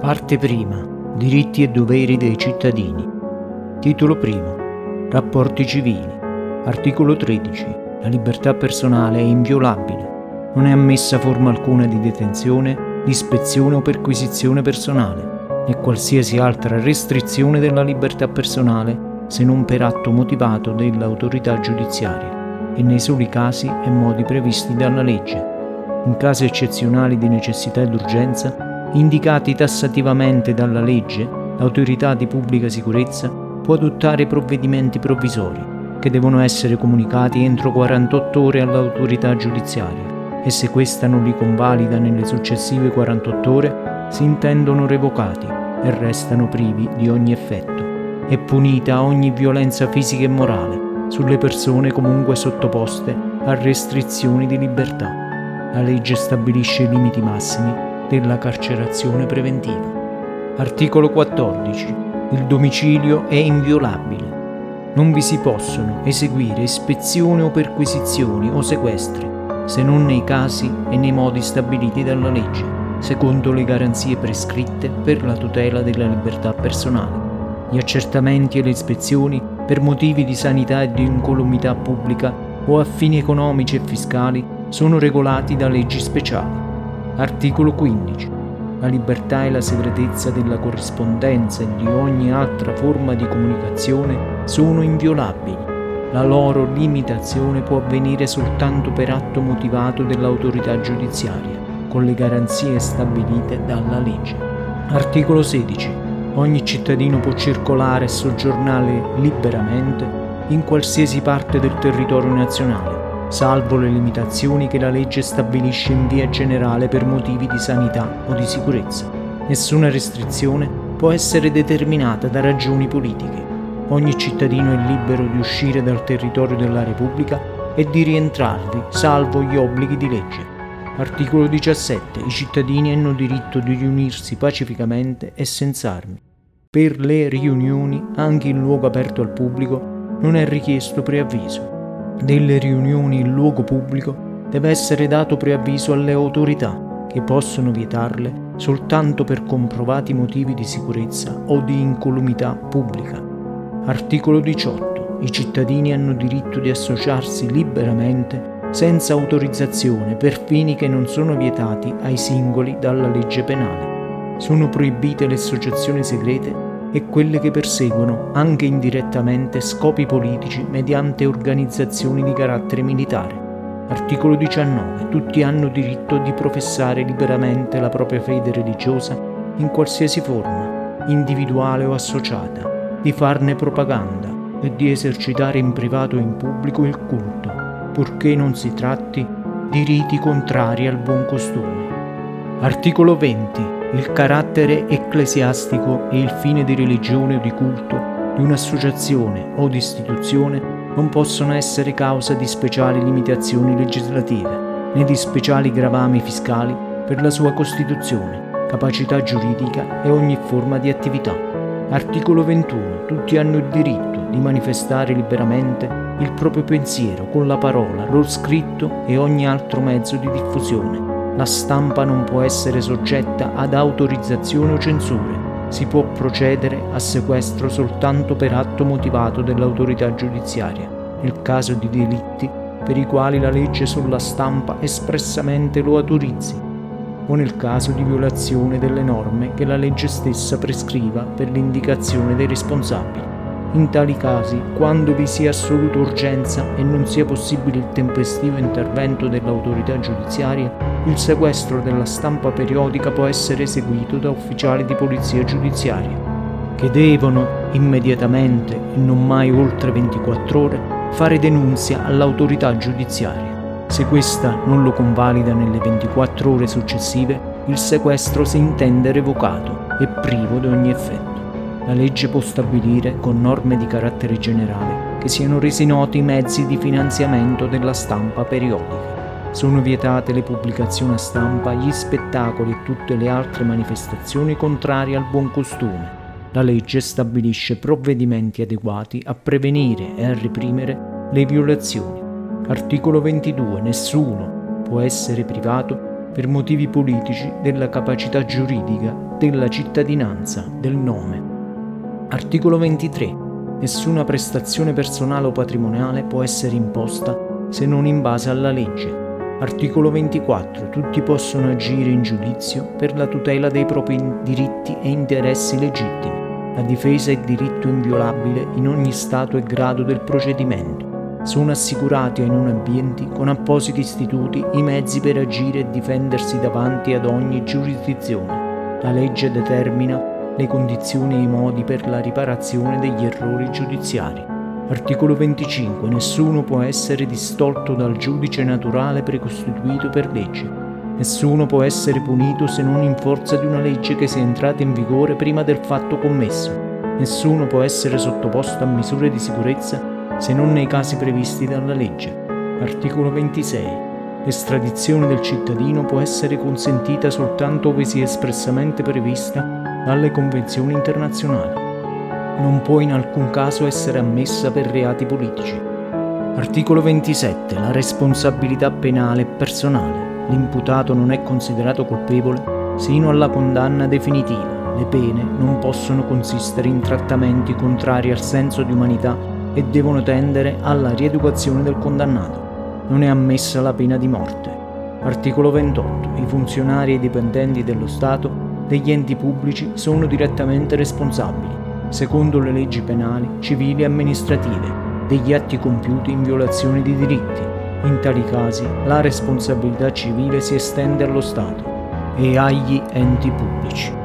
Parte prima. Diritti e doveri dei cittadini. Titolo primo. Rapporti civili. Articolo 13. La libertà personale è inviolabile. Non è ammessa forma alcuna di detenzione, ispezione o perquisizione personale, né qualsiasi altra restrizione della libertà personale se non per atto motivato dell'autorità giudiziaria e nei soli casi e modi previsti dalla legge. In casi eccezionali di necessità ed urgenza indicati tassativamente dalla legge, l'autorità di pubblica sicurezza può adottare provvedimenti provvisori che devono essere comunicati entro 48 ore all'autorità giudiziaria e se questa non li convalida nelle successive 48 ore si intendono revocati e restano privi di ogni effetto. È punita ogni violenza fisica e morale sulle persone comunque sottoposte a restrizioni di libertà. La legge stabilisce i limiti massimi della carcerazione preventiva. Articolo 14. Il domicilio è inviolabile. Non vi si possono eseguire ispezioni o perquisizioni o sequestri, se non nei casi e nei modi stabiliti dalla legge, secondo le garanzie prescritte per la tutela della libertà personale. Gli accertamenti e le ispezioni per motivi di sanità e di incolumità pubblica o a fini economici e fiscali sono regolati da leggi speciali. Articolo 15. La libertà e la segretezza della corrispondenza e di ogni altra forma di comunicazione sono inviolabili. La loro limitazione può avvenire soltanto per atto motivato dell'autorità giudiziaria, con le garanzie stabilite dalla legge. Articolo 16. Ogni cittadino può circolare e soggiornare liberamente in qualsiasi parte del territorio nazionale salvo le limitazioni che la legge stabilisce in via generale per motivi di sanità o di sicurezza. Nessuna restrizione può essere determinata da ragioni politiche. Ogni cittadino è libero di uscire dal territorio della Repubblica e di rientrarvi, salvo gli obblighi di legge. Articolo 17. I cittadini hanno diritto di riunirsi pacificamente e senza armi. Per le riunioni, anche in luogo aperto al pubblico, non è richiesto preavviso delle riunioni in luogo pubblico deve essere dato preavviso alle autorità che possono vietarle soltanto per comprovati motivi di sicurezza o di incolumità pubblica. Articolo 18. I cittadini hanno diritto di associarsi liberamente senza autorizzazione per fini che non sono vietati ai singoli dalla legge penale. Sono proibite le associazioni segrete e quelle che perseguono, anche indirettamente, scopi politici mediante organizzazioni di carattere militare. Articolo 19. Tutti hanno diritto di professare liberamente la propria fede religiosa in qualsiasi forma, individuale o associata, di farne propaganda e di esercitare in privato o in pubblico il culto, purché non si tratti di riti contrari al buon costume. Articolo 20 il carattere ecclesiastico e il fine di religione o di culto di un'associazione o di istituzione non possono essere causa di speciali limitazioni legislative né di speciali gravami fiscali per la sua costituzione, capacità giuridica e ogni forma di attività. Articolo 21. Tutti hanno il diritto di manifestare liberamente il proprio pensiero con la parola, lo scritto e ogni altro mezzo di diffusione la stampa non può essere soggetta ad autorizzazione o censure. Si può procedere a sequestro soltanto per atto motivato dell'autorità giudiziaria, nel caso di delitti per i quali la legge sulla stampa espressamente lo autorizzi, o nel caso di violazione delle norme che la legge stessa prescriva per l'indicazione dei responsabili. In tali casi, quando vi sia assoluta urgenza e non sia possibile il tempestivo intervento dell'autorità giudiziaria, il sequestro della stampa periodica può essere eseguito da ufficiali di polizia giudiziaria, che devono immediatamente e non mai oltre 24 ore fare denunzia all'autorità giudiziaria. Se questa non lo convalida nelle 24 ore successive, il sequestro si intende revocato e privo di ogni effetto la legge può stabilire, con norme di carattere generale, che siano resi noti i mezzi di finanziamento della stampa periodica. Sono vietate le pubblicazioni a stampa, gli spettacoli e tutte le altre manifestazioni contrarie al buon costume. La legge stabilisce provvedimenti adeguati a prevenire e a reprimere le violazioni. Articolo 22. Nessuno può essere privato per motivi politici della capacità giuridica, della cittadinanza, del nome. Articolo 23. Nessuna prestazione personale o patrimoniale può essere imposta se non in base alla legge. Articolo 24. Tutti possono agire in giudizio per la tutela dei propri diritti e interessi legittimi. La difesa è diritto inviolabile in ogni stato e grado del procedimento sono assicurati ai non ambienti con appositi istituti i mezzi per agire e difendersi davanti ad ogni giurisdizione. La legge determina le condizioni e i modi per la riparazione degli errori giudiziari. Articolo 25. Nessuno può essere distolto dal giudice naturale precostituito per legge. Nessuno può essere punito se non in forza di una legge che sia entrata in vigore prima del fatto commesso. Nessuno può essere sottoposto a misure di sicurezza se non nei casi previsti dalla legge. Articolo 26. L'estradizione del cittadino può essere consentita soltanto ove sia espressamente prevista dalle convenzioni internazionali. Non può in alcun caso essere ammessa per reati politici. Articolo 27. La responsabilità penale è personale. L'imputato non è considerato colpevole sino alla condanna definitiva. Le pene non possono consistere in trattamenti contrari al senso di umanità e devono tendere alla rieducazione del condannato. Non è ammessa la pena di morte. Articolo 28. I funzionari e i dipendenti dello Stato degli enti pubblici sono direttamente responsabili, secondo le leggi penali, civili e amministrative, degli atti compiuti in violazione di diritti. In tali casi la responsabilità civile si estende allo Stato e agli enti pubblici.